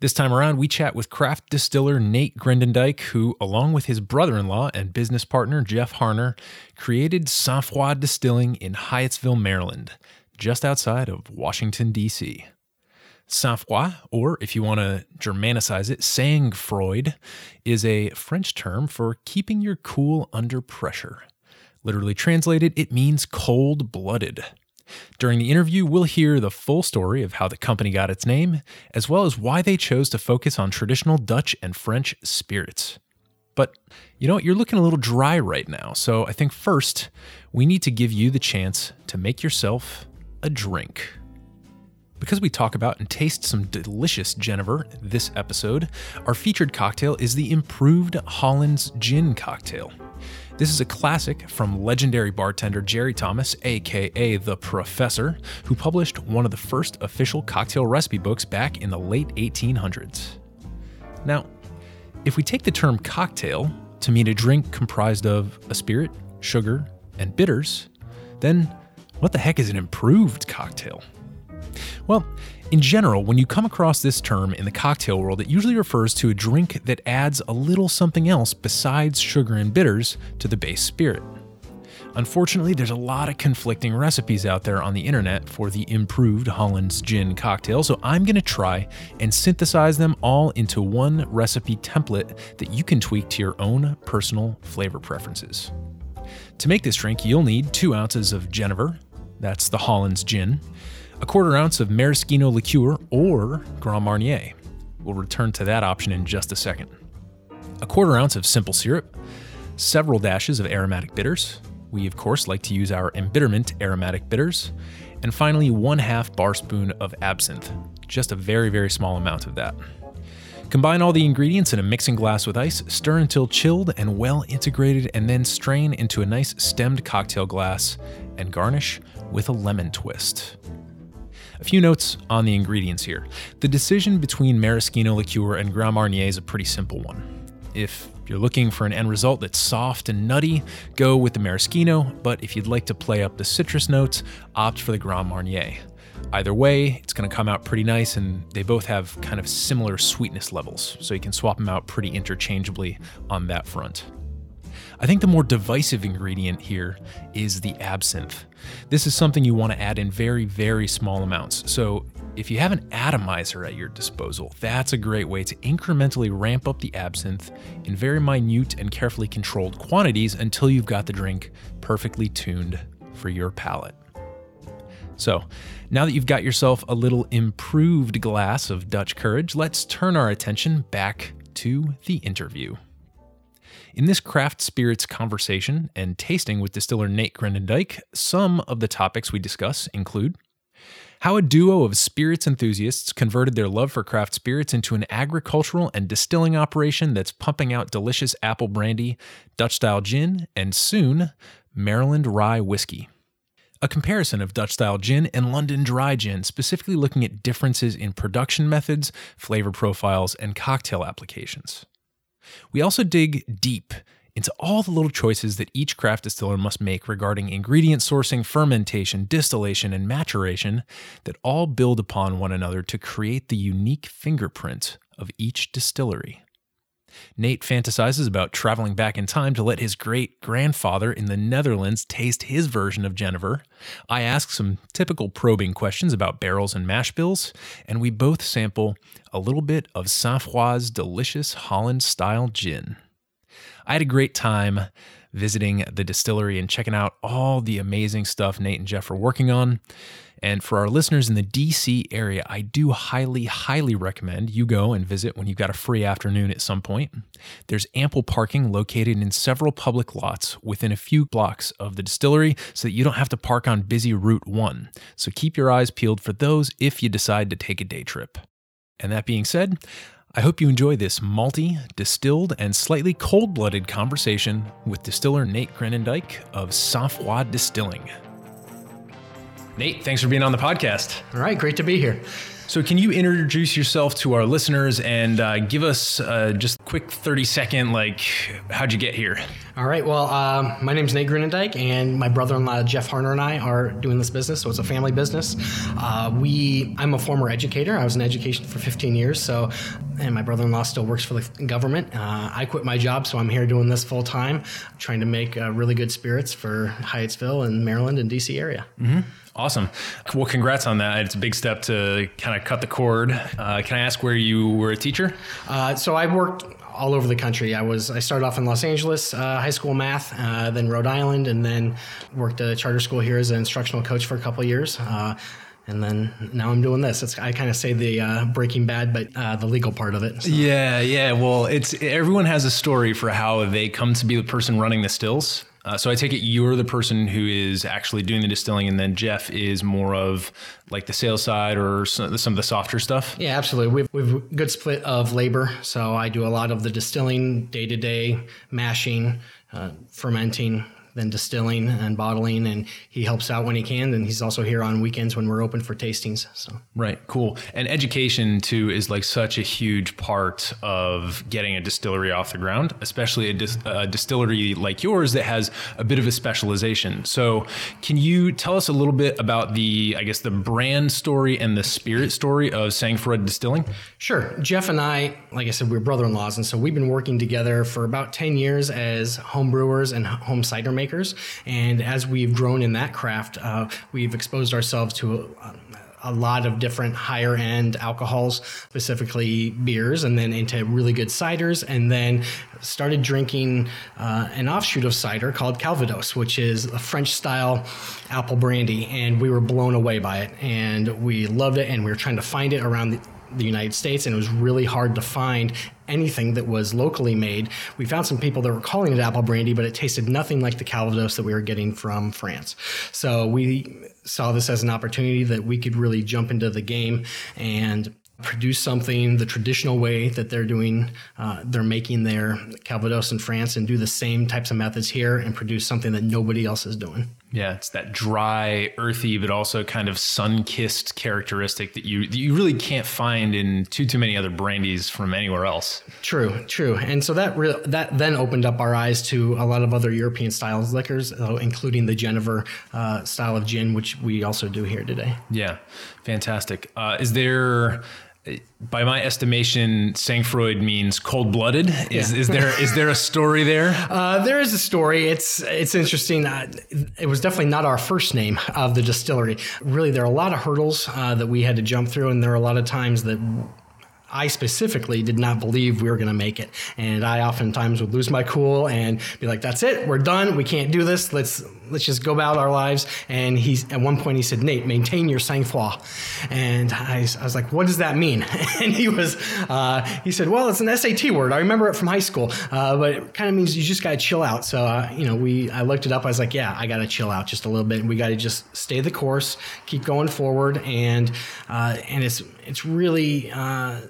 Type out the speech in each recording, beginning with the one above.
This time around, we chat with craft distiller Nate Groenendyk, who, along with his brother in law and business partner Jeff Harner, created Sangfroid Distilling in Hyattsville, Maryland, just outside of Washington, D.C. Sang froid, or if you want to Germanicize it, sang froid, is a French term for keeping your cool under pressure. Literally translated, it means cold blooded. During the interview, we'll hear the full story of how the company got its name, as well as why they chose to focus on traditional Dutch and French spirits. But you know? You're looking a little dry right now, so I think first we need to give you the chance to make yourself a drink. Because we talk about and taste some delicious Genever this episode, our featured cocktail is the improved Hollands Gin cocktail. This is a classic from legendary bartender Jerry Thomas, aka The Professor, who published one of the first official cocktail recipe books back in the late 1800s. Now, if we take the term cocktail to mean a drink comprised of a spirit, sugar, and bitters, then what the heck is an improved cocktail? Well, in general, when you come across this term in the cocktail world, it usually refers to a drink that adds a little something else besides sugar and bitters to the base spirit. Unfortunately, there's a lot of conflicting recipes out there on the internet for the improved Hollands Gin cocktail, so I'm going to try and synthesize them all into one recipe template that you can tweak to your own personal flavor preferences. To make this drink, you'll need two ounces of Genever, that's the Hollands Gin, a quarter ounce of maraschino liqueur or Grand Marnier. We'll return to that option in just a second. A quarter ounce of simple syrup, several dashes of aromatic bitters. We, of course, like to use our embitterment aromatic bitters. And finally, one half bar spoon of absinthe, just a very, very small amount of that. Combine all the ingredients in a mixing glass with ice, stir until chilled and well integrated, and then strain into a nice stemmed cocktail glass and garnish with a lemon twist. A few notes on the ingredients here. The decision between maraschino liqueur and Grand Marnier is a pretty simple one. If you're looking for an end result that's soft and nutty, go with the maraschino, but if you'd like to play up the citrus notes, opt for the Grand Marnier. Either way, it's going to come out pretty nice, and they both have kind of similar sweetness levels, so you can swap them out pretty interchangeably on that front. I think the more divisive ingredient here is the absinthe. This is something you want to add in very, very small amounts. So, if you have an atomizer at your disposal, that's a great way to incrementally ramp up the absinthe in very minute and carefully controlled quantities until you've got the drink perfectly tuned for your palate. So, now that you've got yourself a little improved glass of Dutch courage, let's turn our attention back to the interview. In this craft spirits conversation and tasting with distiller Nate Groenendyk, some of the topics we discuss include how a duo of spirits enthusiasts converted their love for craft spirits into an agricultural and distilling operation that's pumping out delicious apple brandy, Dutch style gin, and soon, Maryland rye whiskey. A comparison of Dutch style gin and London dry gin, specifically looking at differences in production methods, flavor profiles, and cocktail applications. We also dig deep into all the little choices that each craft distiller must make regarding ingredient sourcing, fermentation, distillation, and maturation that all build upon one another to create the unique fingerprint of each distillery. Nate fantasizes about traveling back in time to let his great grandfather in the Netherlands taste his version of Genever. I ask some typical probing questions about barrels and mash bills, and we both sample a little bit of Sangfroid's delicious Holland style gin. I had a great time visiting the distillery and checking out all the amazing stuff Nate and Jeff are working on. And for our listeners in the DC area, I do highly, highly recommend you go and visit when you've got a free afternoon at some point. There's ample parking located in several public lots within a few blocks of the distillery so that you don't have to park on busy Route 1. So keep your eyes peeled for those if you decide to take a day trip. And that being said, I hope you enjoy this malty, distilled, and slightly cold blooded conversation with distiller Nate Groenendyk of Sangfroid Distilling. Nate, thanks for being on the podcast. All right, great to be here. So, can you introduce yourself to our listeners and uh, give us uh, just a quick 30 second, like, how'd you get here? All right, well, um, my name's Nate Groenendyk, and my brother-in-law Jeff Harner and I are doing this business, so it's a family business. Uh, we, I'm a former educator. I was in education for 15 years, so, and my brother-in-law still works for the government. Uh, I quit my job, so I'm here doing this full time, trying to make uh, really good spirits for Hyattsville and Maryland and DC area. Mm-hmm. Awesome. Well, congrats on that. It's a big step to kind of cut the cord. Uh, can I ask where you were a teacher? Uh, so I worked all over the country. I was I started off in Los Angeles, uh, high school math, uh, then Rhode Island, and then worked at a charter school here as an instructional coach for a couple years. Uh, and then now I'm doing this. It's, I kind of say the uh, Breaking Bad, but uh, the legal part of it. So. Yeah, yeah. Well, it's everyone has a story for how they come to be the person running the stills. Uh, so I take it you're the person who is actually doing the distilling, and then Jeff is more of like the sales side or some of the softer stuff. Yeah, absolutely. We've we've good split of labor. So I do a lot of the distilling, day to day mashing, uh, fermenting, then distilling and bottling, and he helps out when he can. And he's also here on weekends when we're open for tastings. So right, cool. And education too is like such a huge part of getting a distillery off the ground, especially a, dis- a distillery like yours that has a bit of a specialization. So, can you tell us a little bit about the, I guess, the brand story and the spirit story of Sangfroid Distilling? Sure. Jeff and I, like I said, we're brother-in-laws, and so we've been working together for about ten years as home brewers and home cider makers makers. And as we've grown in that craft, uh, we've exposed ourselves to a, a lot of different higher end alcohols, specifically beers, and then into really good ciders, and then started drinking uh, an offshoot of cider called Calvados, which is a French style apple brandy. And we were blown away by it, and we loved it, and we were trying to find it around the the United States, and it was really hard to find anything that was locally made. We found some people that were calling it apple brandy, but it tasted nothing like the Calvados that we were getting from France. So we saw this as an opportunity that we could really jump into the game and produce something the traditional way that they're doing uh, they're making their calvados in france and do the same types of methods here and produce something that nobody else is doing yeah, it's that dry, earthy, but also kind of sun-kissed characteristic that you that you really can't find in too too many other brandies from anywhere else. True, true, and so that re- that then opened up our eyes to a lot of other European styles liquors, uh, including the Genever uh, style of gin, which we also do here today. Yeah, fantastic. Uh, is there by my estimation, Sangfroid means cold blooded. Is, yeah. is there is there a story there? Uh, there is a story. It's it's interesting. Uh, it was definitely not our first name of the distillery. Really, there are a lot of hurdles uh, that we had to jump through, and there are a lot of times that I specifically did not believe we were going to make it. And I oftentimes would lose my cool and be like, that's it. We're done. We can't do this. Let's, let's just go about our lives. And he's, at one point he said, Nate, maintain your sang-froid. And I, I was like, what does that mean? and he was, uh, he said, well, it's an SAT word. I remember it from high school. Uh, but it kind of means you just got to chill out. So, uh, you know, we, I looked it up. I was like, yeah, I got to chill out just a little bit. We got to just stay the course, keep going forward. And, uh, and it's, it's really, uh,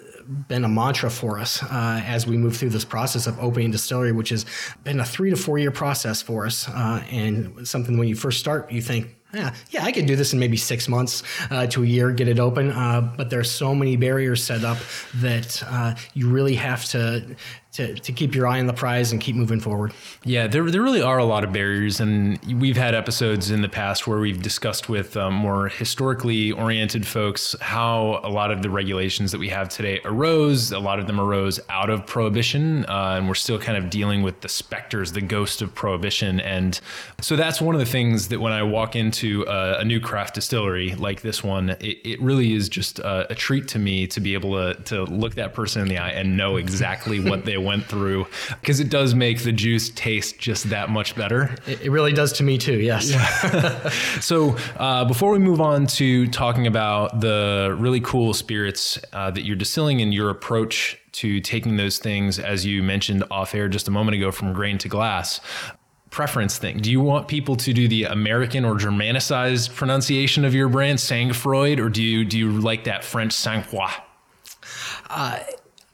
been a mantra for us uh, as we move through this process of opening distillery, which has been a three to four year process for us. Uh, and something when you first start, you think, yeah, yeah, I could do this in maybe six months uh, to a year, get it open. Uh, but there's so many barriers set up that uh, you really have to to, to keep your eye on the prize and keep moving forward. Yeah, there, there really are a lot of barriers. And we've had episodes in the past where we've discussed with um, more historically oriented folks how a lot of the regulations that we have today arose. A lot of them arose out of prohibition. Uh, and we're still kind of dealing with the specters, the ghost of prohibition. And so that's one of the things that when I walk into a, a new craft distillery like this one, it, it really is just a, a treat to me to be able to, to look that person in the eye and know exactly what they went through because it does make the juice taste just that much better. It, it really does to me too. Yes. Yeah. so uh, before we move on to talking about the really cool spirits uh, that you're distilling and your approach to taking those things, as you mentioned off air just a moment ago, from grain to glass preference thing. Do you want people to do the American or Germanicized pronunciation of your brand, Sangfroid, or do you do you like that French Sangfroid? Uh,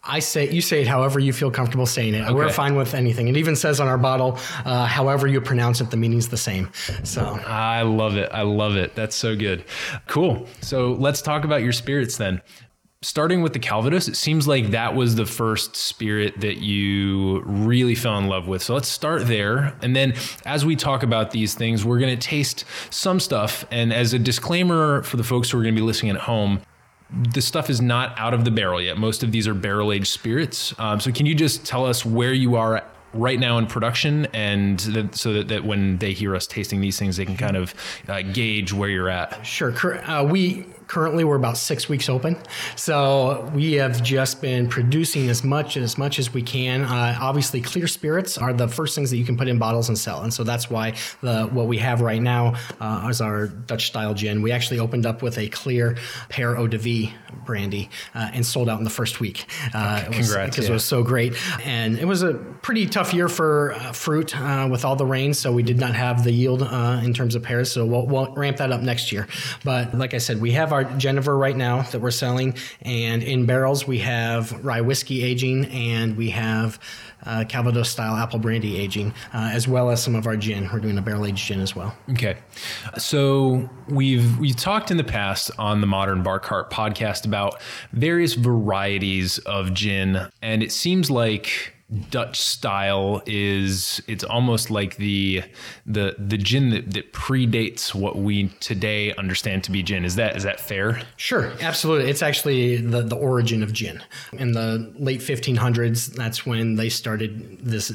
I say you say it however you feel comfortable saying it. We're fine with anything. It even says on our bottle, uh, however you pronounce it, the meaning's the same. So I love it. I love it. That's so good. Cool. So let's talk about your spirits then. Starting with the Calvados, it seems like that was the first spirit that you really fell in love with. So let's start there. And then as we talk about these things, we're going to taste some stuff. And as a disclaimer for the folks who are going to be listening at home, the stuff is not out of the barrel yet. Most of these are barrel aged spirits. Um, so can you just tell us where you are right now in production and that, so that, that when they hear us tasting these things, they can kind of uh, gauge where you're at? Sure. Uh, we currently we're about six weeks open, so we have just been producing as much as much as we can. Uh, obviously, clear spirits are the first things that you can put in bottles and sell, and so that's why the what we have right now uh, is our Dutch style gin. We actually opened up with a clear pear eau de vie brandy uh, and sold out in the first week. Uh, it because yeah. it was so great, and it was a pretty tough year for uh, fruit uh, with all the rain, so we did not have the yield uh, in terms of pears. So we'll, we'll ramp that up next year. But like I said, we have our Genever right now that we're selling, and in barrels we have rye whiskey aging, and we have uh, Calvados style apple brandy aging, uh, as well as some of our gin. We're doing a barrel aged gin as well. Okay. So we've we talked in the past on the Modern Bar Cart podcast about various varieties of gin, and it seems like Dutch style is it's almost like the the the gin that, that predates what we today understand to be gin. Is that is that fair? Sure, absolutely. It's actually the, the origin of gin. In the late 1500s, that's when they started this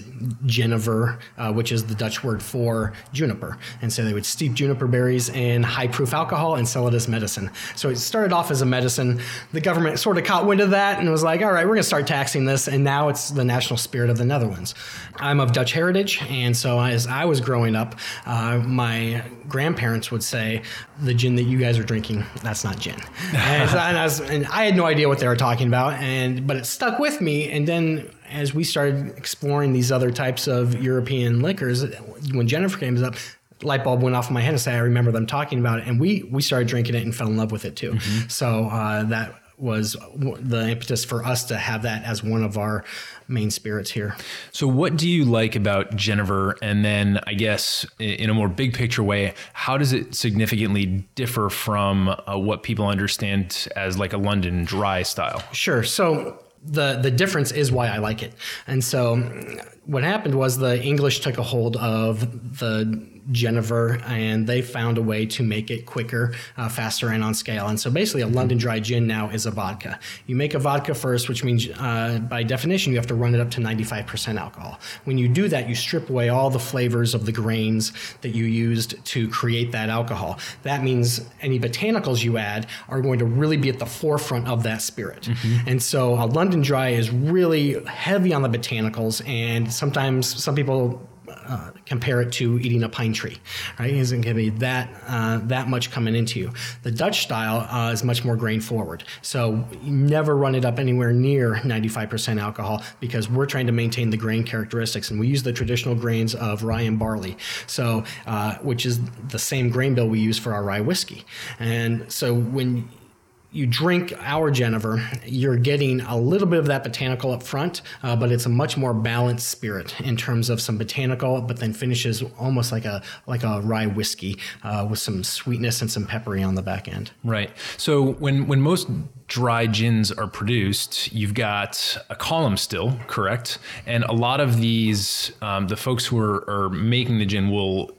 Genever, uh, which is the Dutch word for juniper. And so they would steep juniper berries in high proof alcohol and sell it as medicine. So it started off as a medicine. The government sort of caught wind of that and was like, all right, we're going to start taxing this. And now it's the national spirit of the Netherlands. I'm of Dutch heritage. And so as I was growing up, uh, my grandparents would say, the gin that you guys are drinking, that's not gin. And, so- and I was, and I had no idea what they were talking about, and but it stuck with me. And then as we started exploring these other types of European liquors, when Genever came up, light bulb went off in my head and said, I remember them talking about it, and we we started drinking it and fell in love with it too. So uh, that was the impetus for us to have that as one of our main spirits here. So, what do you like about Genever? And then, I guess, in a more big picture way, how does it significantly differ from uh, what people understand as like a London dry style? Sure. So the the difference is why I like it. And so what happened was the English took a hold of the Genever and they found a way to make it quicker, uh, faster, and on scale. And so basically, a London dry gin now is a vodka. You make a vodka first, which means uh, by definition you have to run it up to 95% alcohol. When you do that, you strip away all the flavors of the grains that you used to create that alcohol. That means any botanicals you add are going to really be at the forefront of that spirit. And so a London dry is really heavy on the botanicals, and sometimes some people uh, compare it to eating a pine tree, right? It isn't going to be that uh, that much coming into you. The Dutch style uh, is much more grain forward, so never run it up anywhere near 95% alcohol because we're trying to maintain the grain characteristics, and we use the traditional grains of rye and barley, so uh, which is the same grain bill we use for our rye whiskey, and so when you drink our Genever, you're getting a little bit of that botanical up front, uh, but it's a much more balanced spirit in terms of some botanical, but then finishes almost like a like a rye whiskey uh, with some sweetness and some peppery on the back end. Right. So when when most dry gins are produced, you've got a column still, correct? And a lot of these, um, the folks who are, are making the gin will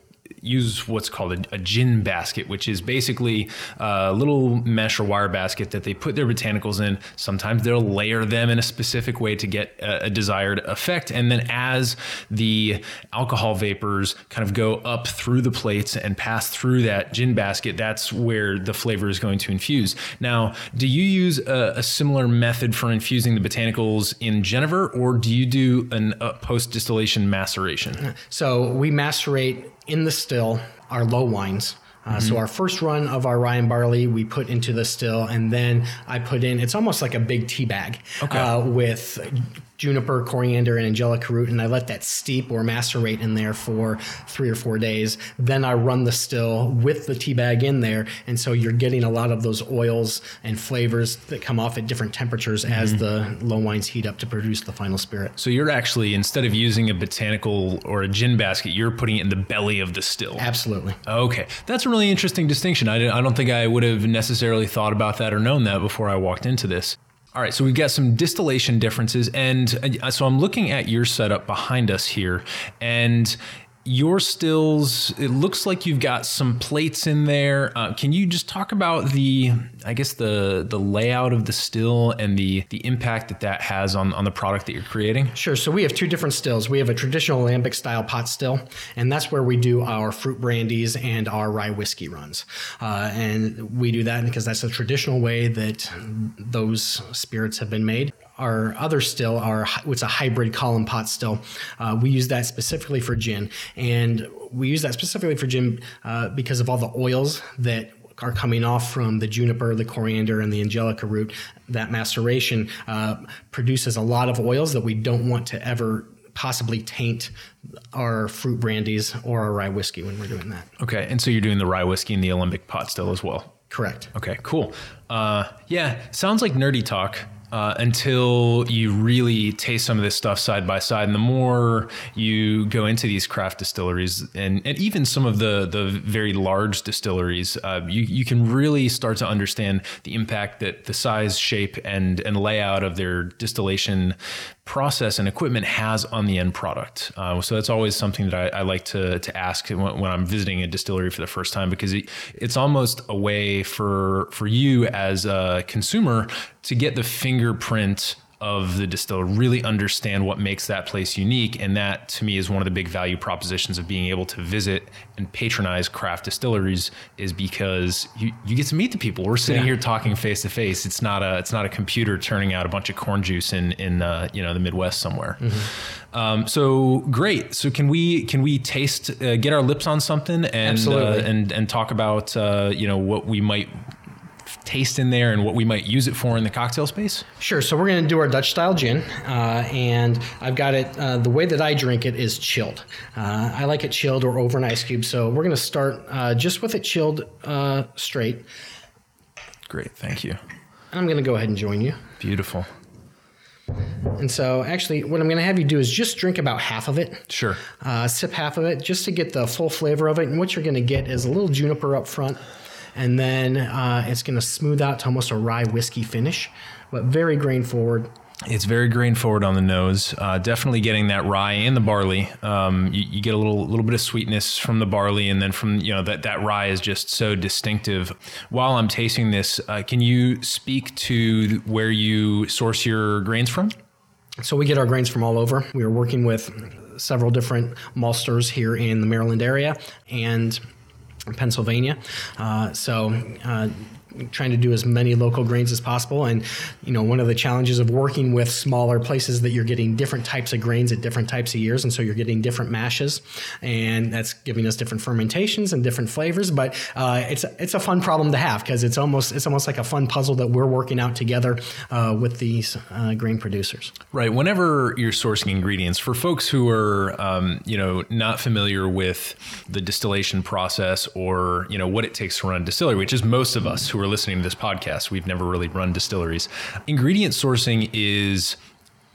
use what's called a, a gin basket, which is basically a little mesh or wire basket that they put their botanicals in. Sometimes they'll layer them in a specific way to get a, a desired effect. And then as the alcohol vapors kind of go up through the plates and pass through that gin basket, that's where the flavor is going to infuse. Now, do you use a, a similar method for infusing the botanicals in Genever, or do you do an uh, post distillation maceration? So we macerate in the still our low wines. Uh, So our first run of our rye and barley we put into the still, and then I put in. It's almost like a big tea bag uh, with juniper, coriander, and angelica root, and I let that steep or macerate in there for three or four days. Then I run the still with the tea bag in there, and so you're getting a lot of those oils and flavors that come off at different temperatures mm-hmm. as the low wines heat up to produce the final spirit. So you're actually instead of using a botanical or a gin basket, you're putting it in the belly of the still. Absolutely. Okay, that's a really interesting distinction. I, I don't think I would have necessarily thought about that or known that before I walked into this. All right, so we've got some distillation differences, and uh, so I'm looking at your setup behind us here, and your stills. It looks like you've got some plates in there. Uh, can you just talk about the, I guess the the layout of the still and the the impact that that has on on the product that you're creating? Sure. So we have two different stills. We have a traditional alembic style pot still, and that's where we do our fruit brandies and our rye whiskey runs. Uh, and we do that because that's the traditional way that those spirits have been made. Our other still, our what's a hybrid column pot still, uh, we use that specifically for gin, and we use that specifically for gin uh, because of all the oils that are coming off from the juniper, the coriander, and the angelica root. That maceration uh, produces a lot of oils that we don't want to ever possibly taint our fruit brandies or our rye whiskey when we're doing that. Okay, and so you're doing the rye whiskey and the alembic pot still as well. Correct. Okay, cool. Uh, yeah, sounds like nerdy talk. Uh, until you really taste some of this stuff side by side, and the more you go into these craft distilleries, and, and even some of the the very large distilleries, uh, you you can really start to understand the impact that the size, shape, and and layout of their distillation process and equipment has on the end product. Uh, so that's always something that I, I like to, to ask when, when, I'm visiting a distillery for the first time because it, it's almost a way for for you as a consumer to get the fingerprint of the distiller, really understand what makes that place unique. And that to me is one of the big value propositions of being able to visit and patronize craft distilleries is because you, you get to meet the people. We're sitting Yeah. here talking face to face. It's not a it's not a computer turning out a bunch of corn juice in in uh, you know the Midwest somewhere. Um, so great. So can we can we taste uh, get our lips on something and uh, and and talk about uh, you know what we might taste in there and what we might use it for in the cocktail space? Sure. So we're going to do our Dutch style gin, uh, and I've got it. Uh, the way that I drink it is chilled. Uh, I like it chilled or over an ice cube. So we're going to start uh, just with it chilled uh, straight. Great, thank you. And I'm going to go ahead and join you. Beautiful. And so, actually, what I'm going to have you do is just drink about half of it. Sure. Uh, sip half of it just to get the full flavor of it. And what you're going to get is a little juniper up front, and then uh, it's going to smooth out to almost a rye whiskey finish, but very grain forward. It's very grain forward on the nose. Uh, definitely getting that rye and the barley. Um, you, you get a little little bit of sweetness from the barley, and then from you know that that rye is just so distinctive. While I'm tasting this, uh, can you speak to where you source your grains from? So we get our grains from all over. We are working with several different maltsters here in the Maryland area and Pennsylvania. Uh, so. Trying to do as many local grains as possible. And you know one of the challenges of working with smaller places that you're getting different types of grains at different types of years. And so you're getting different mashes and that's giving us different fermentations and different flavors. But uh, it's it's a fun problem to have because it's almost it's almost like a fun puzzle that we're working out together uh, with these uh, grain producers. Right. Whenever you're sourcing ingredients, for folks who are, um, you know, not familiar with the distillation process or you know what it takes to run a distillery, which is most of us who are listening to this podcast, we've never really run distilleries. Ingredient sourcing is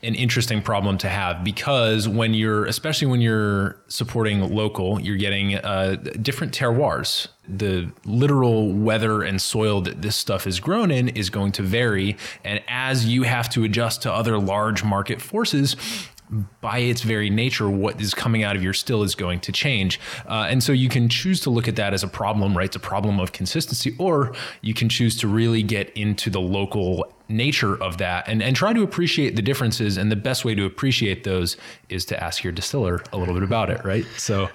an interesting problem to have because when you're especially when you're supporting local you're getting uh, different terroirs the literal weather and soil that this stuff is grown in is going to vary and as you have to adjust to other large market forces by its very nature, what is coming out of your still is going to change. Uh, and so you can choose to look at that as a problem, right? It's a problem of consistency, or you can choose to really get into the local nature of that and, and try to appreciate the differences. And the best way to appreciate those is to ask your distiller a little bit about it, right? So,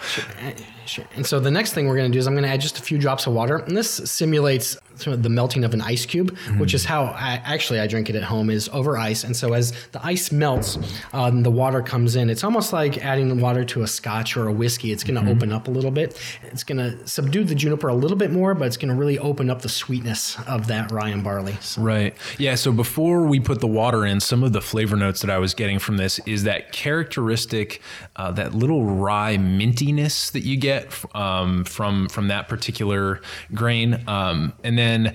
Sure. And so the next thing we're going to do is I'm going to add just a few drops of water, and this simulates sort of the melting of an ice cube, which is how I actually I drink it at home is over ice. And so as the ice melts, um, the water comes in. It's almost like adding water to a scotch or a whiskey. It's going to open up a little bit. It's going to subdue the juniper a little bit more, but it's going to really open up the sweetness of that rye and barley. So- Right. Yeah. So before we put the water in, some of the flavor notes that I was getting from this is that characteristic, uh, that little rye mintiness that you get um, from from that particular grain, um, and then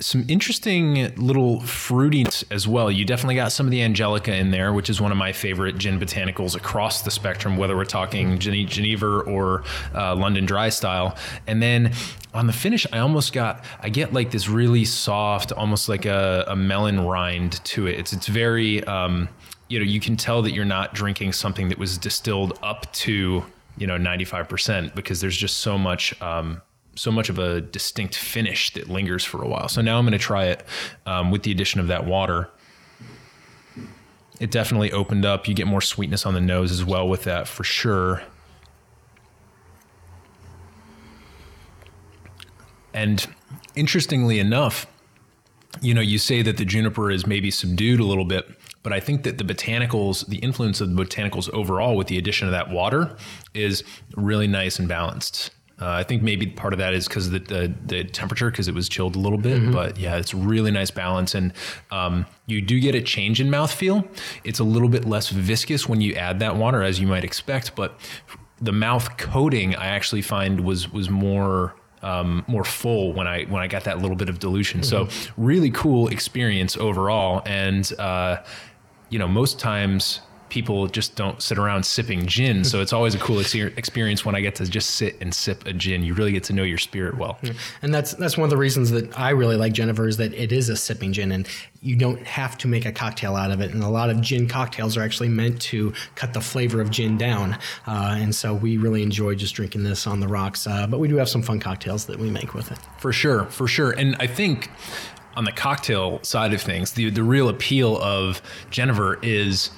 some interesting little fruitiness as well. You definitely got some of the Angelica in there, which is one of my favorite gin botanicals across the spectrum, whether we're talking Gene- Geneva or uh, London Dry style. And then on the finish, I almost got, I get like this really soft, almost like a, a melon rind to it. It's it's very, um, you know, you can tell that you're not drinking something that was distilled up to you know 95% because there's just so much. Um, so much of a distinct finish that lingers for a while. So now I'm going to try it um, with the addition of that water. It definitely opened up. You get more sweetness on the nose as well with that for sure. And interestingly enough, you know, you say that the juniper is maybe subdued a little bit, but I think that the botanicals, the influence of the botanicals overall with the addition of that water is really nice and balanced. Uh, I think maybe part of that is because of the, the, the temperature, because it was chilled a little bit. But yeah, it's really nice balance, and um, you do get a change in mouthfeel. It's a little bit less viscous when you add that water, as you might expect. But the mouth coating, I actually find was was more um, more full when I when I got that little bit of dilution. So really cool experience overall, and uh, you know most times people just don't sit around sipping gin. So it's always a cool ex- experience when I get to just sit and sip a gin. You really get to know your spirit well. And that's that's one of the reasons that I really like Genever is that it is a sipping gin and you don't have to make a cocktail out of it. And a lot of gin cocktails are actually meant to cut the flavor of gin down. Uh, and so we really enjoy just drinking this on the rocks. Uh, but we do have some fun cocktails that we make with it. For sure, for sure. And I think on the cocktail side of things, the the real appeal of Genever is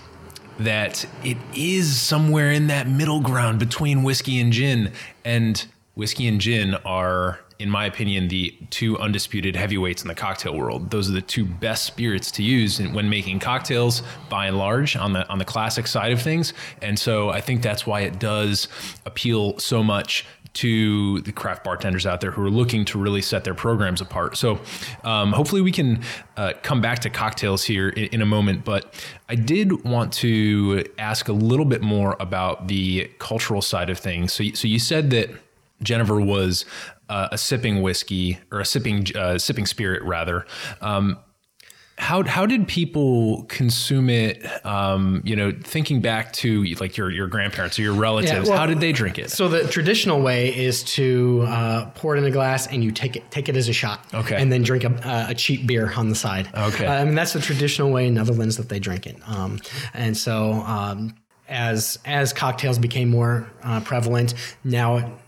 that it is somewhere in that middle ground between whiskey and gin. And whiskey and gin are, in my opinion, the two undisputed heavyweights in the cocktail world. Those are the two best spirits to use when making cocktails, by and large, on the on the classic side of things. And so I think that's why it does appeal so much to the craft bartenders out there who are looking to really set their programs apart. So, um, hopefully, we can uh, come back to cocktails here in, in, a moment. But I did want to ask a little bit more about the cultural side of things. So, so you said that Genever was uh, a sipping whiskey or a sipping uh, sipping spirit, rather. Um, how how did people consume it? Um, you know, thinking back to like your your grandparents or your relatives, Yeah, well, how did they drink it? So the traditional way is to uh, pour it in a glass and you take it take it as a shot. Okay. And then drink a, a cheap beer on the side. Okay. Uh, I mean that's the traditional way in Netherlands that they drink it. Um, and so um, as as cocktails became more uh, prevalent, now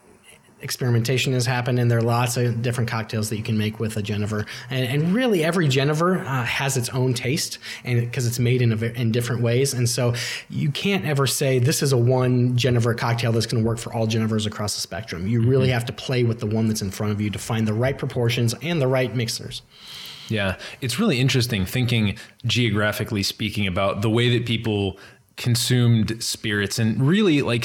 experimentation has happened and there are lots of different cocktails that you can make with a Genever. And, and really every Genever uh, has its own taste and because it's made in a, in different ways. And so you can't ever say this is a one Genever cocktail that's going to work for all Genevers across the spectrum. You really have to play with the one that's in front of you to find the right proportions and the right mixers. Yeah, it's really interesting thinking geographically speaking about the way that people consumed spirits and really like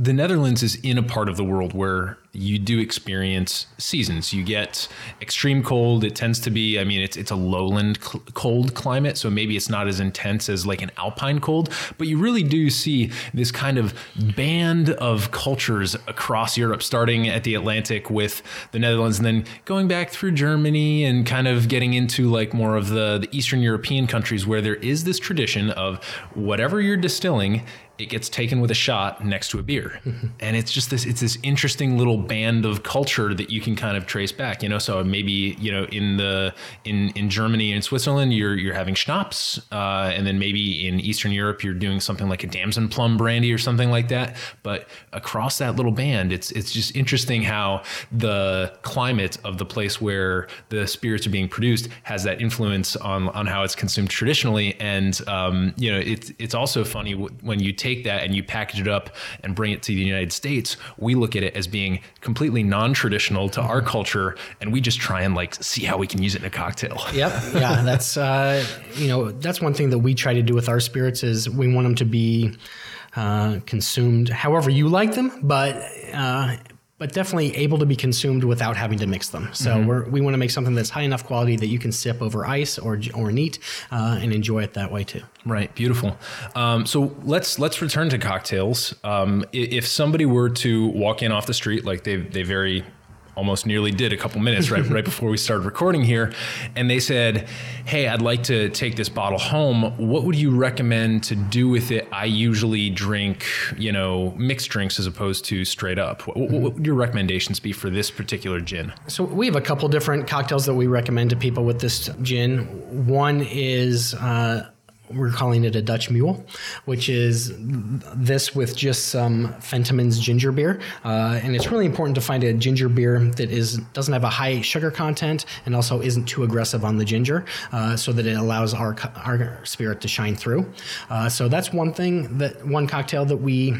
the Netherlands is in a part of the world where you do experience seasons. You get extreme cold. It tends to be, I mean, it's it's a lowland cl- cold climate, so maybe it's not as intense as like an alpine cold, but you really do see this kind of band of cultures across Europe, starting at the Atlantic with the Netherlands, and then going back through Germany and kind of getting into like more of the, the Eastern European countries where there is this tradition of whatever you're distilling it gets taken with a shot next to a beer. And it's just this it's this interesting little band of culture that you can kind of trace back you know? So maybe you know in the in in germany and switzerland you're you're having schnapps uh, and then maybe in eastern europe you're doing something like a damson plum brandy or something like that. But across that little band it's it's just interesting how the climate of the place where the spirits are being produced has that influence on on how it's consumed traditionally. And um, you know it's it's also funny when you take that and you package it up and bring it to the United States we look at it as being completely non-traditional to our culture and we just try and like see how we can use it in a cocktail Yep. Yeah, that's uh, you know that's one thing that we try to do with our spirits is we want them to be uh, consumed however you like them, but uh, but definitely able to be consumed without having to mix them. So we're, we want to make something that's high enough quality that you can sip over ice or or neat uh, and enjoy it that way too. Right, beautiful. Um, so let's let's return to cocktails. Um, if somebody were to walk in off the street, like they they very almost nearly did a couple minutes right right before we started recording here, and they said, "Hey, I'd like to take this bottle home. What would you recommend to do with it? I usually drink, you know, mixed drinks as opposed to straight up. What, what, would your recommendations be for this particular gin? So we have a couple different cocktails that we recommend to people with this gin. One is uh, we're calling it a Dutch Mule, which is this with just some Fentimans ginger beer, uh, and it's really important to find a ginger beer that is doesn't have a high sugar content and also isn't too aggressive on the ginger, uh, so that it allows our our spirit to shine through. Uh, so that's one thing that one cocktail that we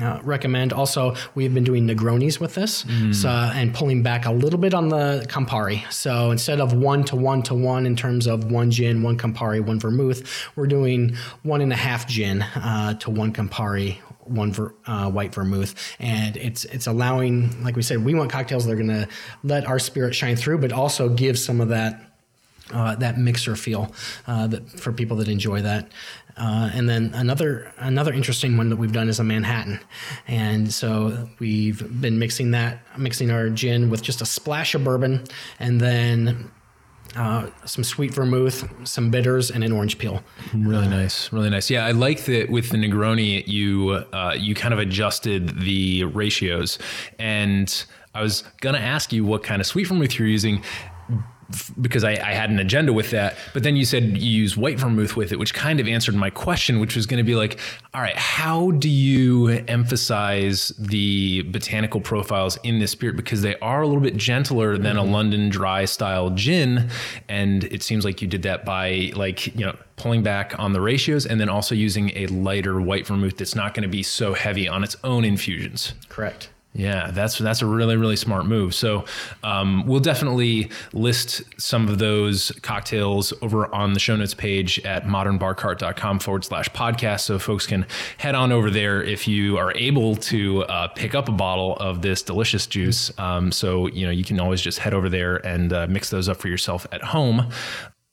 uh, recommend. Also, we've been doing Negronis with this, so and pulling back a little bit on the Campari. So instead of one to one to one in terms of one gin, one Campari, one vermouth, we're doing one and a half gin uh, to one Campari. One ver, uh, white vermouth, and it's it's allowing, like we said, we want cocktails that are going to let our spirit shine through, but also give some of that uh, that mixer feel uh, that for people that enjoy that. Uh, and then another another interesting one that we've done is a Manhattan, and so we've been mixing that mixing our gin with just a splash of bourbon, and then. Uh, some sweet vermouth, some bitters, and an orange peel. Really nice, really nice. Yeah, I like that with the Negroni, you uh, you kind of adjusted the ratios, and I was gonna ask you what kind of sweet vermouth you're using f- because I, I had an agenda with that. But then you said you use white vermouth with it, which kind of answered my question, which was going to be like, all right, how do you emphasize the botanical profiles in this spirit? Because they are a little bit gentler than a mm-hmm. London dry style gin. And it seems like you did that by like, you know, pulling back on the ratios and then also using a lighter white vermouth that's not going to be so heavy on its own infusions. Correct. Yeah, that's that's a really really smart move. So um, we'll definitely list some of those cocktails over on the show notes page at modernbarcart.com forward slash podcast. So folks can head on over there if you are able to uh, pick up a bottle of this delicious juice. Um, so you know you can always just head over there and uh, mix those up for yourself at home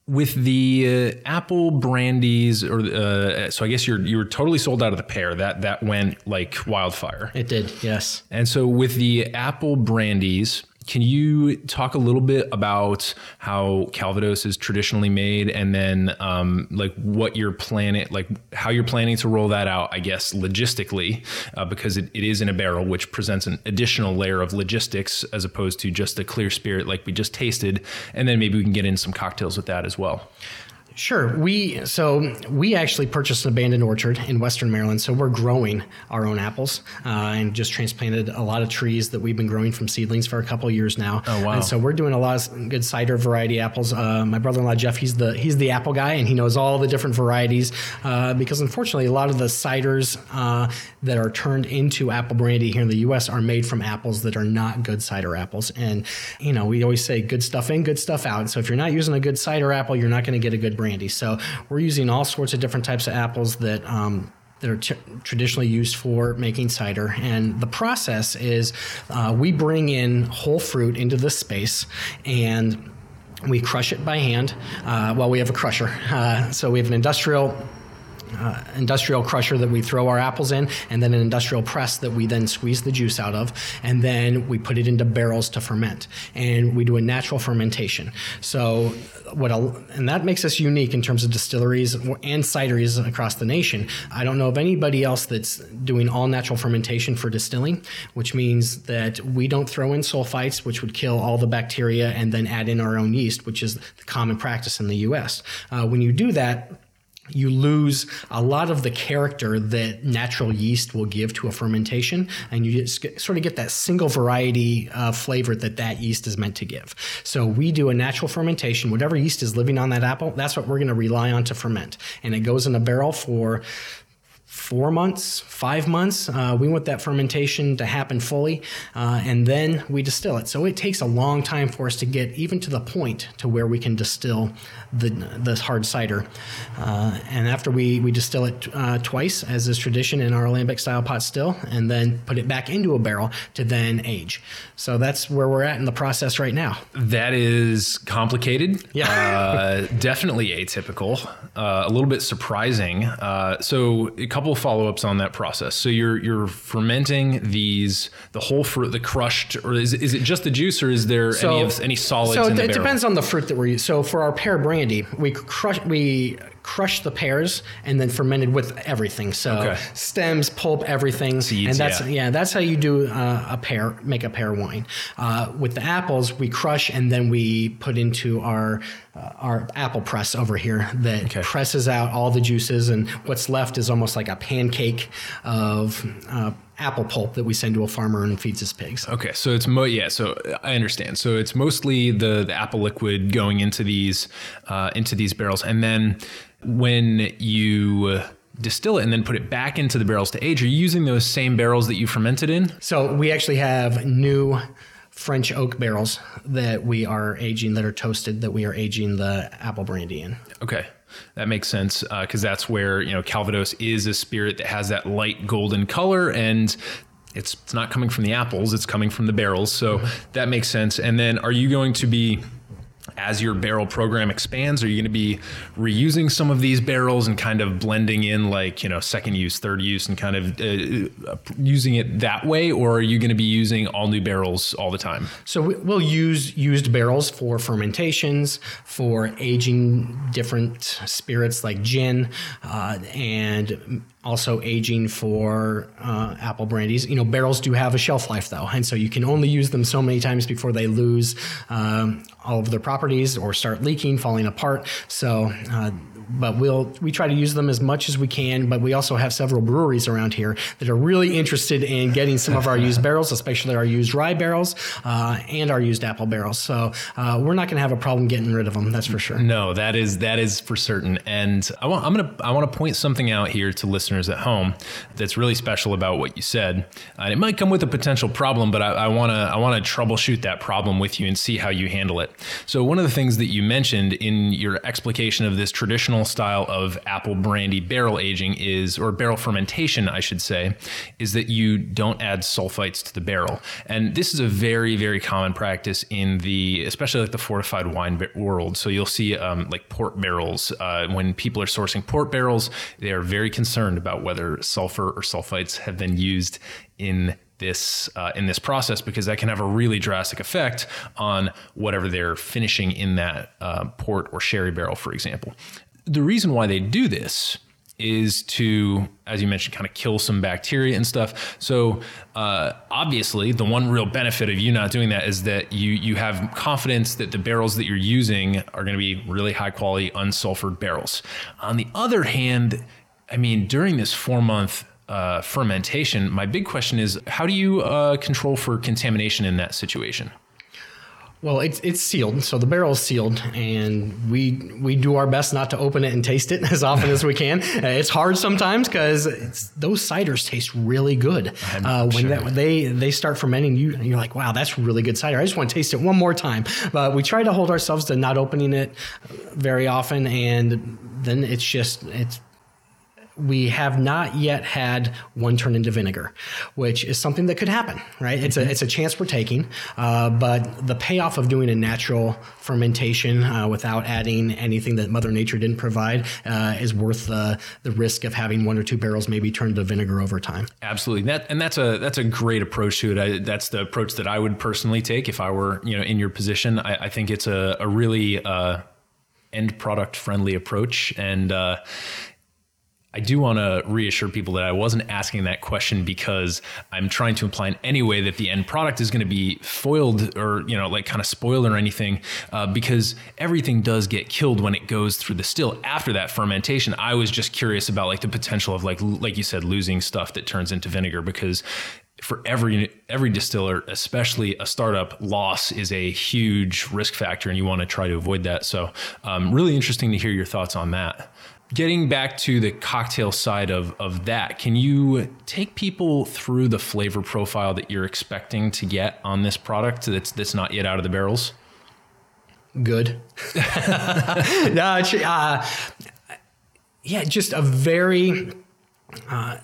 with the uh, apple brandies or uh, so i guess you're you were totally sold out of the pear that that went like wildfire It did, yes. and so with the apple brandies can you talk a little bit about how calvados is traditionally made and then um, like what you're planning like how you're planning to roll that out i guess logistically uh, because it, it is in a barrel which presents an additional layer of logistics as opposed to just a clear spirit like we just tasted. And then maybe we can get in some cocktails with that as well Sure. We so we actually purchased an abandoned orchard in Western Maryland, so we're growing our own apples uh, and just transplanted a lot of trees that we've been growing from seedlings for a couple of years now. Oh, wow. And so we're doing a lot of good cider variety apples. Uh, my brother-in-law Jeff, he's the he's the apple guy, and he knows all the different varieties uh, because unfortunately, a lot of the ciders uh, that are turned into apple brandy here in the U.S. are made from apples that are not good cider apples. And you know, we always say good stuff in, good stuff out. So if you're not using a good cider apple, you're not going to get a good brandy. So we're using all sorts of different types of apples that. Um, that are t- traditionally used for making cider. And the process is uh, we bring in whole fruit into this space and we crush it by hand. Uh, well, we have a crusher. Uh, so we have an industrial uh, industrial crusher that we throw our apples in, and then an industrial press that we then squeeze the juice out of, and then we put it into barrels to ferment. And we do a natural fermentation. So what, a, and that makes us unique in terms of distilleries and cideries across the nation. I don't know of anybody else that's doing all natural fermentation for distilling, which means that we don't throw in sulfites, which would kill all the bacteria, and then add in our own yeast, which is the common practice in the U.S. Uh, when you do that you lose a lot of the character that natural yeast will give to a fermentation, and you just sort of get that single variety uh, flavor that that yeast is meant to give. So we do a natural fermentation. Whatever yeast is living on that apple, that's what we're going to rely on to ferment, and it goes in a barrel for four months, five months. Uh, we want that fermentation to happen fully, uh, and then we distill it. So it takes a long time for us to get even to the point to where we can distill the the hard cider. Uh, and after we we distill it uh, twice, as is tradition in our alembic style pot still, and then put it back into a barrel to then age. So that's where we're at in the process right now. That is complicated. Yeah. uh, definitely atypical. Uh, a little bit surprising. Uh, so a couple of follow-ups on that process. So you're you're fermenting these the whole fruit, the crushed, or is, is it just the juice, or is there any of any solids So in it, it depends on the fruit that we're using. So for our pear brandy, we crush we crush the pears and then fermented with everything. So Okay. stems, pulp, everything, Seeds, and that's yeah. yeah. that's how you do uh, a pear make a pear wine. Uh, with the apples, we crush and then we put into our uh, our apple press over here that Okay. presses out all the juices, and what's left is almost like a pancake of uh, apple pulp that we send to a farmer and feeds his pigs. Okay, so it's mo yeah, so I understand. So it's mostly the, the apple liquid going into these uh, into these barrels, and then when you distill it and then put it back into the barrels to age, are you using those same barrels that you fermented in? So we actually have new French oak barrels that we are aging that are toasted that we are aging the apple brandy in. Okay, that makes sense uh, because that's where you know Calvados is a spirit that has that light golden color and. It's, it's not coming from the apples, it's coming from the barrels. So mm-hmm. that makes sense. And then are you going to be as your barrel program expands, are you going to be reusing some of these barrels and kind of blending in like, you know, second use, third use and kind of uh, using it that way? Or are you going to be using all new barrels all the time? So we- we'll use used barrels for fermentations, for aging different spirits like gin, uh, and also aging for uh, apple brandies. You know, barrels do have a shelf life though, and so you can only use them so many times before they lose um, all of their properties or start leaking, falling apart. So. Uh, Uh, but we'll we try to use them as much as we can. But we also have several breweries around here that are really interested in getting some of our used barrels, especially our used rye barrels uh, and our used apple barrels. So uh, we're not going to have a problem getting rid of them. That's for sure. No, that is that is for certain. And I want I'm gonna I want to point something out here to listeners at home that's really special about what you said. And it might come with a potential problem, but I, I wanna I wanna troubleshoot that problem with you and see how you handle it. So one of the things that you mentioned in your explication of this traditional style of apple brandy barrel aging is or barrel fermentation, I should say, is that you don't add sulfites to the barrel. And this is a very, very common practice in the, especially like the fortified wine world. So you'll see um, like port barrels. Uh, when people are sourcing port barrels, they are very concerned about whether sulfur or sulfites have been used in this uh, in this process because that can have a really drastic effect on whatever they're finishing in that uh, port or sherry barrel, for example. The reason why they do this is to, as you mentioned, kind of kill some bacteria and stuff. So uh, obviously, the one real benefit of you not doing that is that you you have confidence that the barrels that you're using are going to be really high quality, unsulfured barrels. On the other hand, I mean, during this four month uh, fermentation, my big question is how do you uh, control for contamination in that situation? Well, it's it's sealed, so the barrel is sealed, and we we do our best not to open it and taste it as often as we can. Uh, It's hard sometimes because those ciders taste really good. Uh, when that, when they they start fermenting, you you're like, wow, that's really good cider. I just want to taste it one more time. But we try to hold ourselves to not opening it very often, and then it's just it's we have not yet had one turn into vinegar, which is something that could happen, right? It's a it's a chance we're taking, uh, but the payoff of doing a natural fermentation uh, without adding anything that Mother Nature didn't provide uh, is worth the the risk of having one or two barrels maybe turned to vinegar over time. Absolutely, that and that's a that's a great approach to it. I, that's the approach that I would personally take if I were you know in your position. I, I think it's a, a really uh, end product friendly approach, and uh, I do want to reassure people that I wasn't asking that question because I'm trying to imply in any way that the end product is going to be foiled or you know like kind of spoiled or anything, uh, because everything does get killed when it goes through the still after that fermentation. I was just curious about like the potential of like like you said losing stuff that turns into vinegar because for every every distiller, especially a startup, loss is a huge risk factor, and you want to try to avoid that. So, um, really interesting to hear your thoughts on that. Getting back to the cocktail side of, of that, can you take people through the flavor profile that you're expecting to get on this product that's that's not yet out of the barrels? Good. no, uh, yeah, just a very, uh,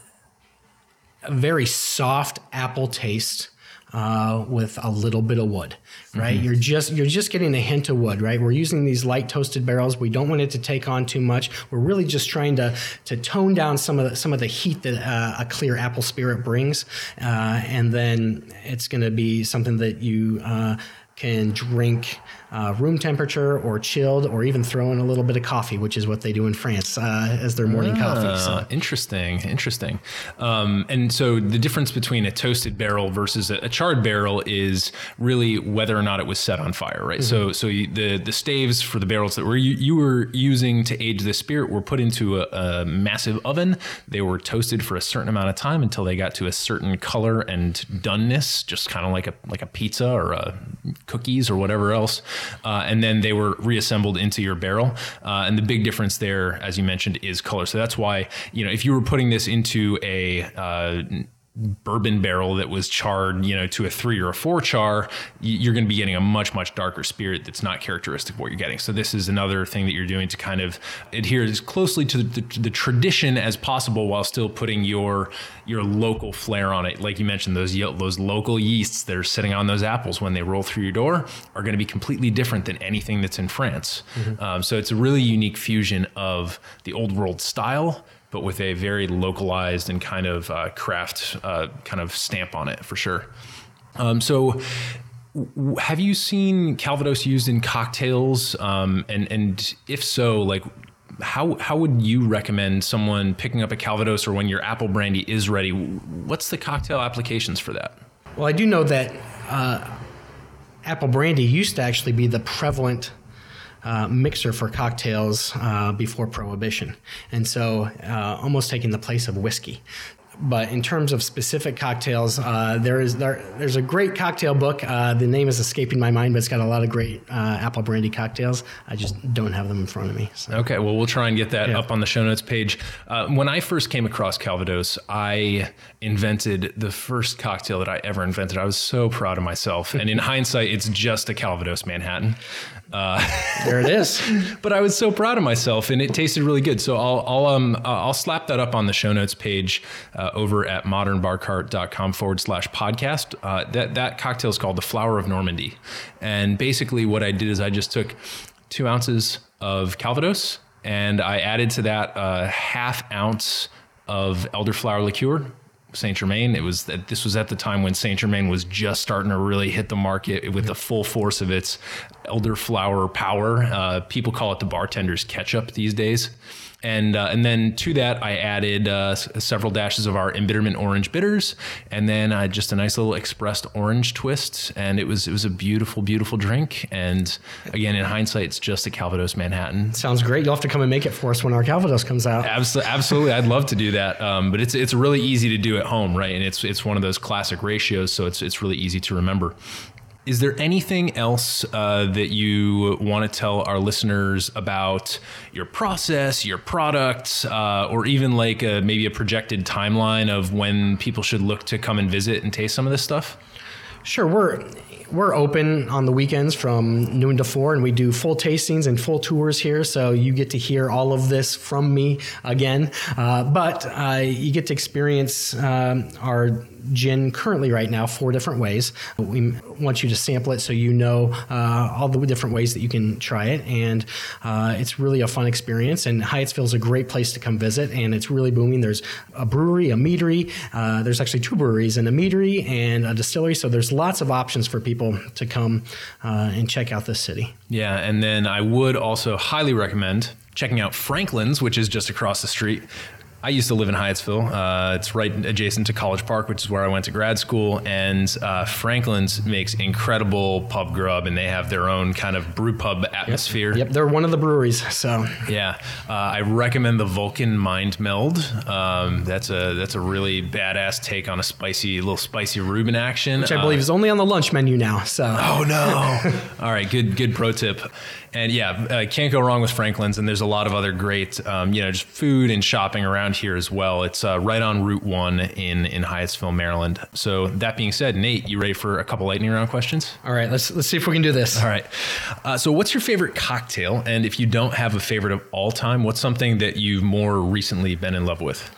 a very soft apple taste uh, with a little bit of wood, right? Mm-hmm. You're just you're just getting a hint of wood, right? We're using these light toasted barrels. We don't want it to take on too much. We're really just trying to to tone down some of the, some of the heat that uh, a clear apple spirit brings, uh, and then it's going to be something that you uh, can drink uh, room temperature or chilled, or even throw in a little bit of coffee, which is what they do in France uh, as their morning coffee. Ah, So. interesting, interesting. Um, and so the difference between a toasted barrel versus a, a charred barrel is really whether or not it was set on fire, right? So, so you, the the staves for the barrels that were you, you were using to age the spirit were put into a, a massive oven. They were toasted for a certain amount of time until they got to a certain color and doneness, just kind of like a like a pizza or a cookies or whatever else. Uh, and then they were reassembled into your barrel. Uh, and the big difference there, as you mentioned, is color. So that's why you know if you were putting this into a uh, bourbon barrel that was charred, you know, to a three or a four char, you're going to be getting a much, much darker spirit that's not characteristic of what you're getting. So this is another thing that you're doing to kind of adhere as closely to the, the tradition as possible while still putting your your local flair on it. Like you mentioned, those those local yeasts that are sitting on those apples when they roll through your door are going to be completely different than anything that's in France. Um, so it's a really unique fusion of the old world style but with a very localized and kind of uh, craft uh, kind of stamp on it for sure. Um, so, have you seen Calvados used in cocktails? Um, and and if so, like. How, how would you recommend someone picking up a Calvados or when your apple brandy is ready? What's the cocktail applications for that? Well, I do know that uh, apple brandy used to actually be the prevalent uh, mixer for cocktails uh, before Prohibition, and so uh, almost taking the place of whiskey. But in terms of specific cocktails, uh, there is there, there's a great cocktail book. Uh, the name is escaping my mind, but it's got a lot of great uh, apple brandy cocktails. I just don't have them in front of me. So. Okay, well, we'll try and get that Yeah. up on the show notes page. Uh, when I first came across Calvados, I invented the first cocktail that I ever invented. I was so proud of myself. and in hindsight, it's just a Calvados Manhattan. Uh, There it is. but I was so proud of myself, and it tasted really good. So I'll I'll um uh, I'll slap that up on the show notes page uh, over at modernbarcart.com forward slash podcast. Uh, that that cocktail is called the Flower of Normandy, and basically what I did is I just took two ounces of Calvados and I added to that a half ounce of elderflower liqueur. Saint Germain. It was that this was at the time when Saint Germain was just starting to really hit the market with the full force of its elderflower power. Uh, people call it the bartender's ketchup these days. And uh, and then to that, I added uh, several dashes of our embitterment orange bitters, and then uh, just a nice little expressed orange twist. And it was it was a beautiful, beautiful drink. And again, in hindsight, it's just a Calvados Manhattan. Sounds great. You'll have to come and make it for us when our Calvados comes out. Absolutely, absolutely. I'd love to do that. Um, but it's it's really easy to do at home, right? And it's it's one of those classic ratios, so it's it's really easy to remember. Is there anything else uh, that you want to tell our listeners about your process, your products, uh, or even like a, maybe a projected timeline of when people should look to come and visit and taste some of this stuff? Sure, we're we're open on the weekends from noon to four, and we do full tastings and full tours here. So you get to hear all of this from me again, uh, but uh, you get to experience um, our gin currently right now four different ways. We want you to sample it so you know uh, all the different ways that you can try it, and uh, it's really a fun experience. And Hyattsville is a great place to come visit, and it's really booming. There's a brewery, a meadery. Uh, there's actually two breweries, and a meadery and a distillery. So there's lots of options for people to come uh, and check out this city. Yeah, and then I would also highly recommend checking out Franklin's, which is just across the street. I used to live in Hyattsville. Uh, it's right adjacent to College Park, which is where I went to grad school. And uh, Franklin's makes incredible pub grub, and they have their own kind of brew pub atmosphere. Yep, they're one of the breweries. So Yeah, uh, I recommend the Vulcan Mind Meld. Um, that's a that's a really badass take on a spicy, little spicy Reuben action. which I believe is only on the lunch menu now. So Oh no! All right, good good pro tip. And yeah, uh, can't go wrong with Franklin's. And there's a lot of other great, um, you know, just food and shopping around here as well. It's uh, right on Route One in in Hyattsville, Maryland. So that being said, Nate, you ready for a couple lightning round questions? all right, let's let's see if we can do this. All right. Uh, so, what's your favorite cocktail? And if you don't have a favorite of all time, what's something that you've more recently been in love with?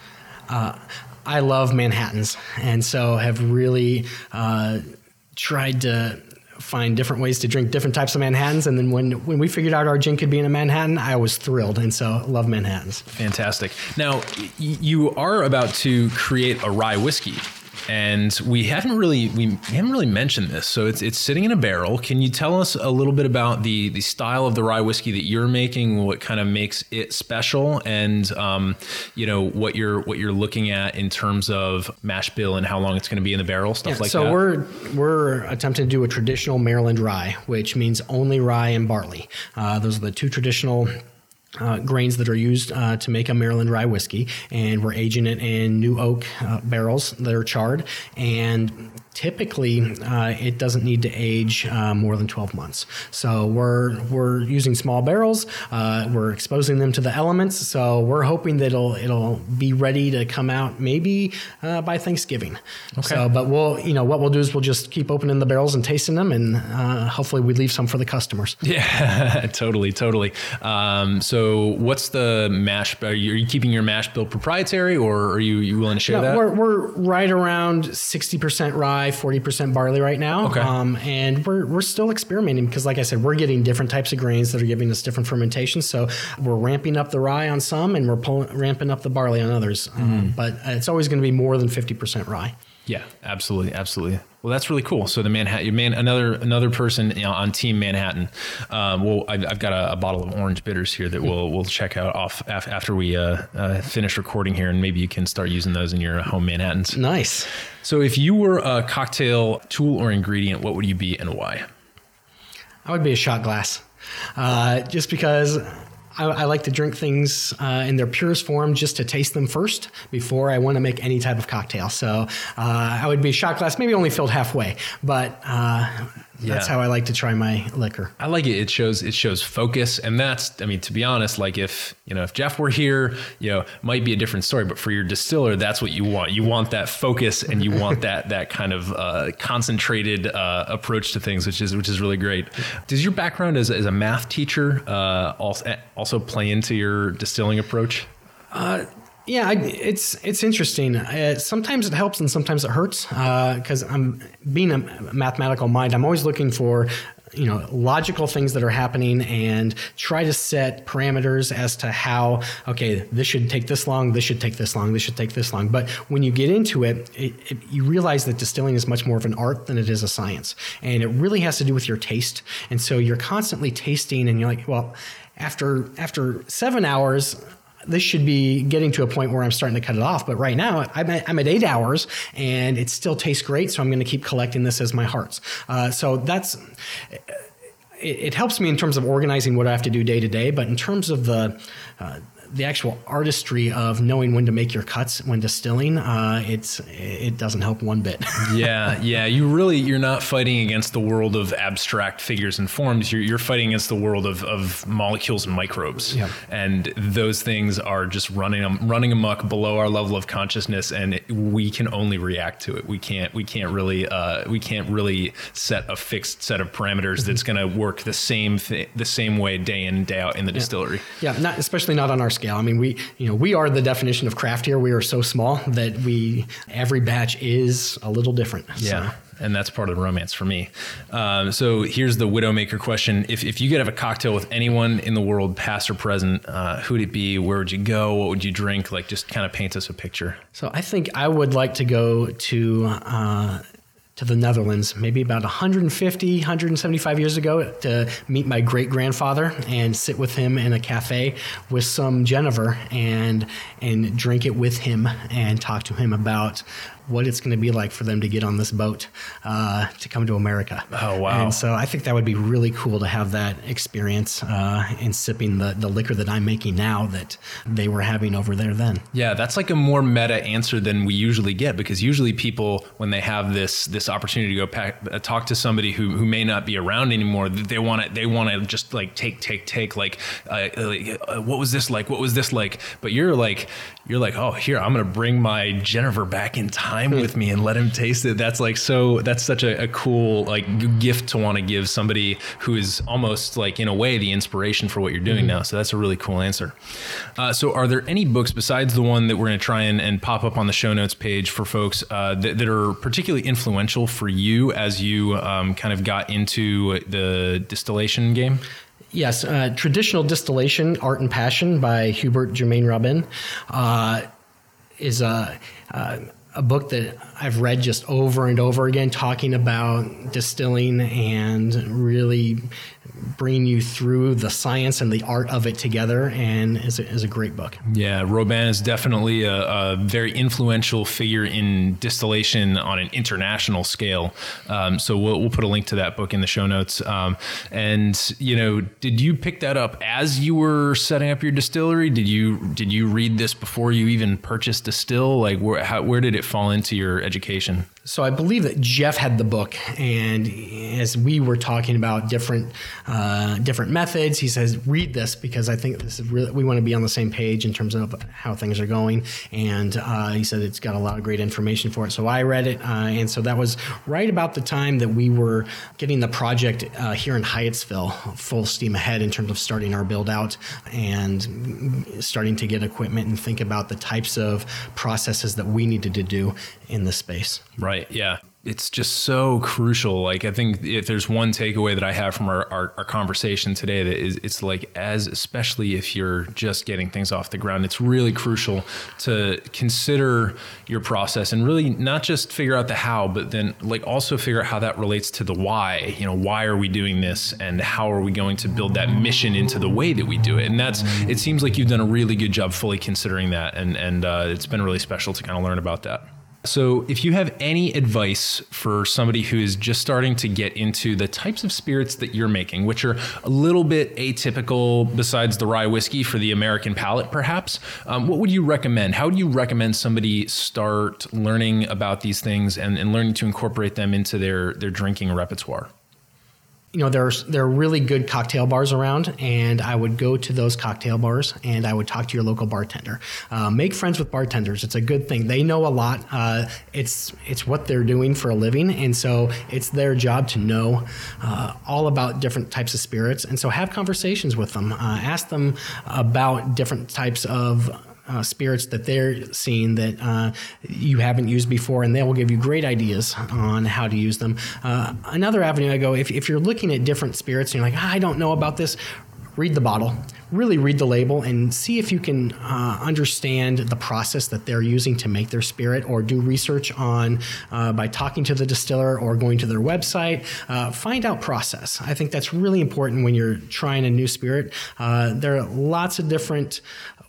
I love Manhattans, and so have really uh, tried to find different ways to drink different types of Manhattans. And then when when we figured out our gin could be in a Manhattan, I was thrilled, and so love Manhattans. Fantastic. Now, y- you are about to create a rye whiskey. And we haven't really we haven't really mentioned this, so it's it's sitting in a barrel. Can you tell us a little bit about the the style of the rye whiskey that you're making? What kind of makes it special, and um, you know what you're what you're looking at in terms of mash bill and how long it's going to be in the barrel, stuff Yeah, like so that. So we're we're attempting to do a traditional Maryland rye, which means only rye and barley. Uh, those are the two traditional. Uh, grains that are used uh, to make a Maryland rye whiskey, and we're aging it in new oak uh, barrels that are charred. And typically, uh, it doesn't need to age uh, more than 12 months. So we're we're using small barrels. Uh, we're exposing them to the elements. So we're hoping that it'll it'll be ready to come out maybe uh, by Thanksgiving. Okay. So, but we'll you know what we'll do is we'll just keep opening the barrels and tasting them, and uh, hopefully we leave some for the customers. Yeah, totally, totally. Um, so, what's the mash? Are you, are you keeping your mash bill proprietary, or are you, you willing to share No, that? we're, we're right around 60% rye, 40% barley right now. Okay. Um, and we're, we're still experimenting because, like I said, we're getting different types of grains that are giving us different fermentations. So we're ramping up the rye on some and we're pulling, ramping up the barley on others. Mm-hmm. Um, but it's always going to be more than 50% rye. Yeah, absolutely, absolutely. Well, that's really cool. So the Manhattan, man, another another person you know, on Team Manhattan. Um, well, I've, I've got a, a bottle of orange bitters here that we'll we'll check out off af- after we uh, uh, finish recording here, and maybe you can start using those in your home Manhattans. Nice. So, if you were a cocktail tool or ingredient, what would you be and why? I would be a shot glass, uh, just because I, I like to drink things uh, in their purest form, just to taste them first before I want to make any type of cocktail. So uh, I would be shot glass, maybe only filled halfway, but uh, that's how I like to try my liquor. I like it. It shows it shows focus, and that's I mean to be honest, like if you know if Jeff were here, you know, might be a different story. But for your distiller, that's what you want. You want that focus, and you want that that kind of uh, concentrated uh, approach to things, which is which is really great. Does your background as, as a math teacher uh, also also play into your distilling approach? Yeah, I, it's it's interesting. Uh, sometimes it helps and sometimes it hurts because I'm being a mathematical mind. I'm always looking for you know logical things that are happening and try to set parameters as to how okay this should take this long this should take this long this should take this long but when you get into it, it, it you realize that distilling is much more of an art than it is a science and it really has to do with your taste and so you're constantly tasting and you're like well after after seven hours this should be getting to a point where I'm starting to cut it off. But right now, I'm at, I'm at eight hours and it still tastes great. So I'm going to keep collecting this as my hearts. Uh, so that's. It, helps me in terms of organizing what I have to do day to day, but in terms of the uh, the actual artistry of knowing when to make your cuts when distilling, uh, it's it doesn't help one bit. yeah, yeah. You really you're not fighting against the world of abstract figures and forms. You're you're fighting against the world of, of molecules and microbes. Yeah. And those things are just running running amok below our level of consciousness, and it, we can only react to it. We can't we can't really uh, we can't really set a fixed set of parameters that's going to work the same th- the same way day in day out in the distillery. Yeah, not especially not on our scale. I mean, we you know we are the definition of craft here. We are so small that we every batch is a little different. Yeah. So, And that's part of the romance for me. Um, so here's the Widowmaker question. If, if you could have a cocktail with anyone in the world, past or present, uh, who'd it be? Where would you go? What would you drink? Like, just kind of paint us a picture. so I think I would like to go to uh, to the Netherlands, maybe about 150, 175 years ago, to meet my great grandfather and sit with him in a cafe with some Genever and and drink it with him and talk to him about what it's going to be like for them to get on this boat uh, to come to America. Oh, wow. And so I think that would be really cool to have that experience uh, in sipping the, the liquor that I'm making now that they were having over there then. Yeah, that's like a more meta answer than we usually get because usually people, when they have this this opportunity to go pack, uh, talk to somebody who, who may not be around anymore, they want to they want to just like take take take like, uh, like uh, what was this like? What was this like? But you're like you're like oh here I'm gonna bring my Genever back in time with me and let him taste it. That's like so that's such a, a cool like gift to want to give somebody who is almost like in a way the inspiration for what you're doing now. So that's a really cool answer. Uh, so are there any books besides the one that we're going to try and, and pop up on the show notes page for folks uh, that, that are particularly influential for you as you um, kind of got into the distillation game? Yes, uh, Traditional Distillation, Art and Passion by Hubert Germain Robin uh, is a, uh, a book that I've read just over and over again, talking about distilling and really bringing you through the science and the art of it together, and is a, is a great book. Yeah, Robin is definitely a, a very influential figure in distillation on an international scale. Um, so we'll, we'll put a link to that book in the show notes. Um, and you know, did you pick that up as you were setting up your distillery? Did you did you read this before you even purchased a still? Like, where how, where did it fall into your education? So I believe that Jeff had the book, and as we were talking about different uh, different methods, he says, "Read this because I think this is really we want to be on the same page in terms of how things are going." And uh, he said it's got a lot of great information for it. So I read it, uh, and so that was right about the time that we were getting the project uh, here in Hyattsville full steam ahead in terms of starting our build out and starting to get equipment and think about the types of processes that we needed to do in this space. Right. Yeah. It's just so crucial. Like I think if there's one takeaway that I have from our, our, our, conversation today, that is it's like as especially if you're just getting things off the ground, it's really crucial to consider your process and really not just figure out the how, but then like also figure out how that relates to the why. You know, why are we doing this, and how are we going to build that mission into the way that we do it? And that's it seems like you've done a really good job fully considering that, and and uh, it's been really special to kind of learn about that. So, if you have any advice for somebody who is just starting to get into the types of spirits that you're making, which are a little bit atypical besides the rye whiskey for the American palate, perhaps, um, what would you recommend? How would you recommend somebody start learning about these things and, and learning to incorporate them into their, their drinking repertoire? You know there's there are really good cocktail bars around and i would go to those cocktail bars and i would talk to your local bartender. Uh, make friends with bartenders. It's a good thing. They know a lot. Uh, it's it's what they're doing for a living and so it's their job to know uh, all about different types of spirits. And so have conversations with them. Uh, ask them about different types of uh, spirits that they're seeing that uh, you haven't used before, and they will give you great ideas on how to use them. Uh, another avenue I go if, if you're looking at different spirits and you're like, ah, I don't know about this, read the bottle. Really read the label and see if you can uh, understand the process that they're using to make their spirit, or do research on uh, by talking to the distiller or going to their website. Uh, find out process. I think that's really important when you're trying a new spirit. Uh, there are lots of different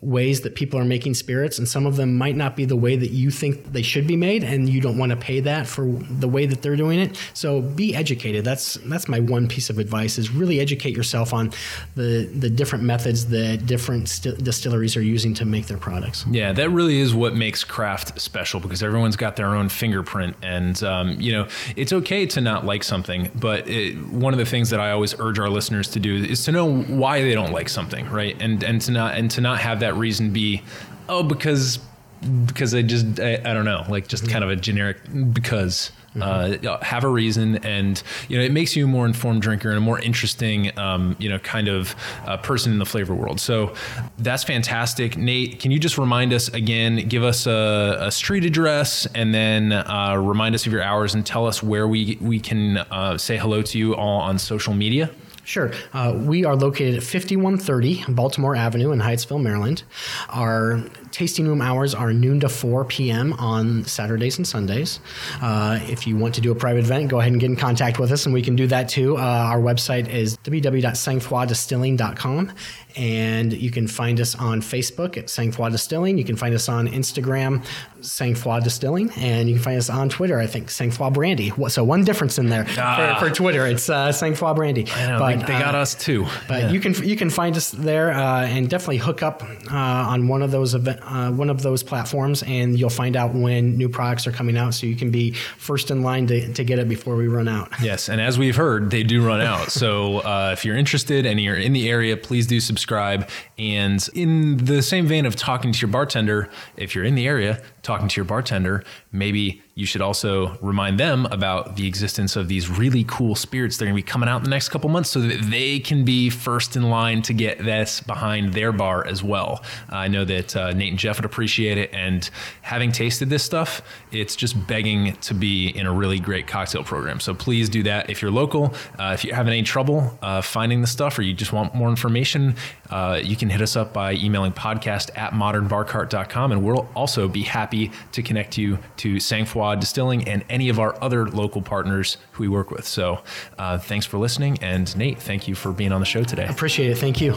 ways that people are making spirits, and some of them might not be the way that you think they should be made, and you don't want to pay that for the way that they're doing it. So be educated. That's that's my one piece of advice: is really educate yourself on the the different methods that different st- distilleries are using to make their products. Yeah, that really is what makes craft special because everyone's got their own fingerprint, and um, you know it's okay to not like something, but it, one of the things that I always urge our listeners to do is to know why they don't like something, right? And and to not and to not have that reason be, oh, because because I just I, I don't know, like just kind of a generic because. Uh, have a reason, and you know it makes you a more informed drinker and a more interesting, um, you know, kind of uh, person in the flavor world. So that's fantastic, Nate. Can you just remind us again? Give us a, a street address, and then uh, remind us of your hours, and tell us where we we can uh, say hello to you all on social media. Sure. Uh, we are located at 5130 Baltimore Avenue in Hyattsville, Maryland. Our tasting room hours are noon to 4 p.m. on Saturdays and Sundays. Uh, if you want to do a private event, go ahead and get in contact with us, and we can do that too. Uh, our website is www.sangfroidistilling.com, and you can find us on Facebook at Sangfroid Distilling. You can find us on Instagram, Sangfroid Distilling, and you can find us on Twitter. I think Sangfroid Brandy. So one difference in there Ah. for, for Twitter. It's uh, Sangfroid Brandy. Know, they, they got uh, us too. but Yeah. you can you can find us there uh, and definitely hook up uh, on one of those event, uh, one of those platforms, and you'll find out when new products are coming out, so you can be first in line to, to get it before we run out. Yes, and as we've heard, they do run out. So uh, if you're interested and you're in the area, please do subscribe. And in the same vein of talking to your bartender, if you're in the area, talking to your bartender, maybe you should also remind them about the existence of these really cool spirits that are going to be coming out in the next couple months so that they can be first in line to get this behind their bar as well. I know that uh, Nate and Jeff would appreciate it. And having tasted this stuff, it's just begging to be in a really great cocktail program. So please do that. If you're local, uh, if you're having any trouble uh, finding the stuff or you just want more information, uh, you can hit us up by emailing podcast at modernbarcart.com and we'll also be happy to connect you to Sangfroid Distilling and any of our other local partners who we work with. So uh, thanks for listening. And Nate, thank you for being on the show today. Appreciate it. Thank you.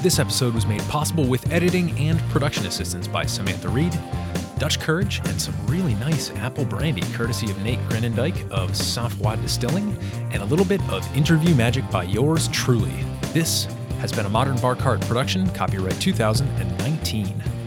This episode was made possible with editing and production assistance by Samantha Reed, Dutch Courage, and some really nice apple brandy courtesy of Nate Groenendyk of Sangfroid Distilling, and a little bit of interview magic by yours truly. This has been a Modern Bar Cart production, copyright 2019.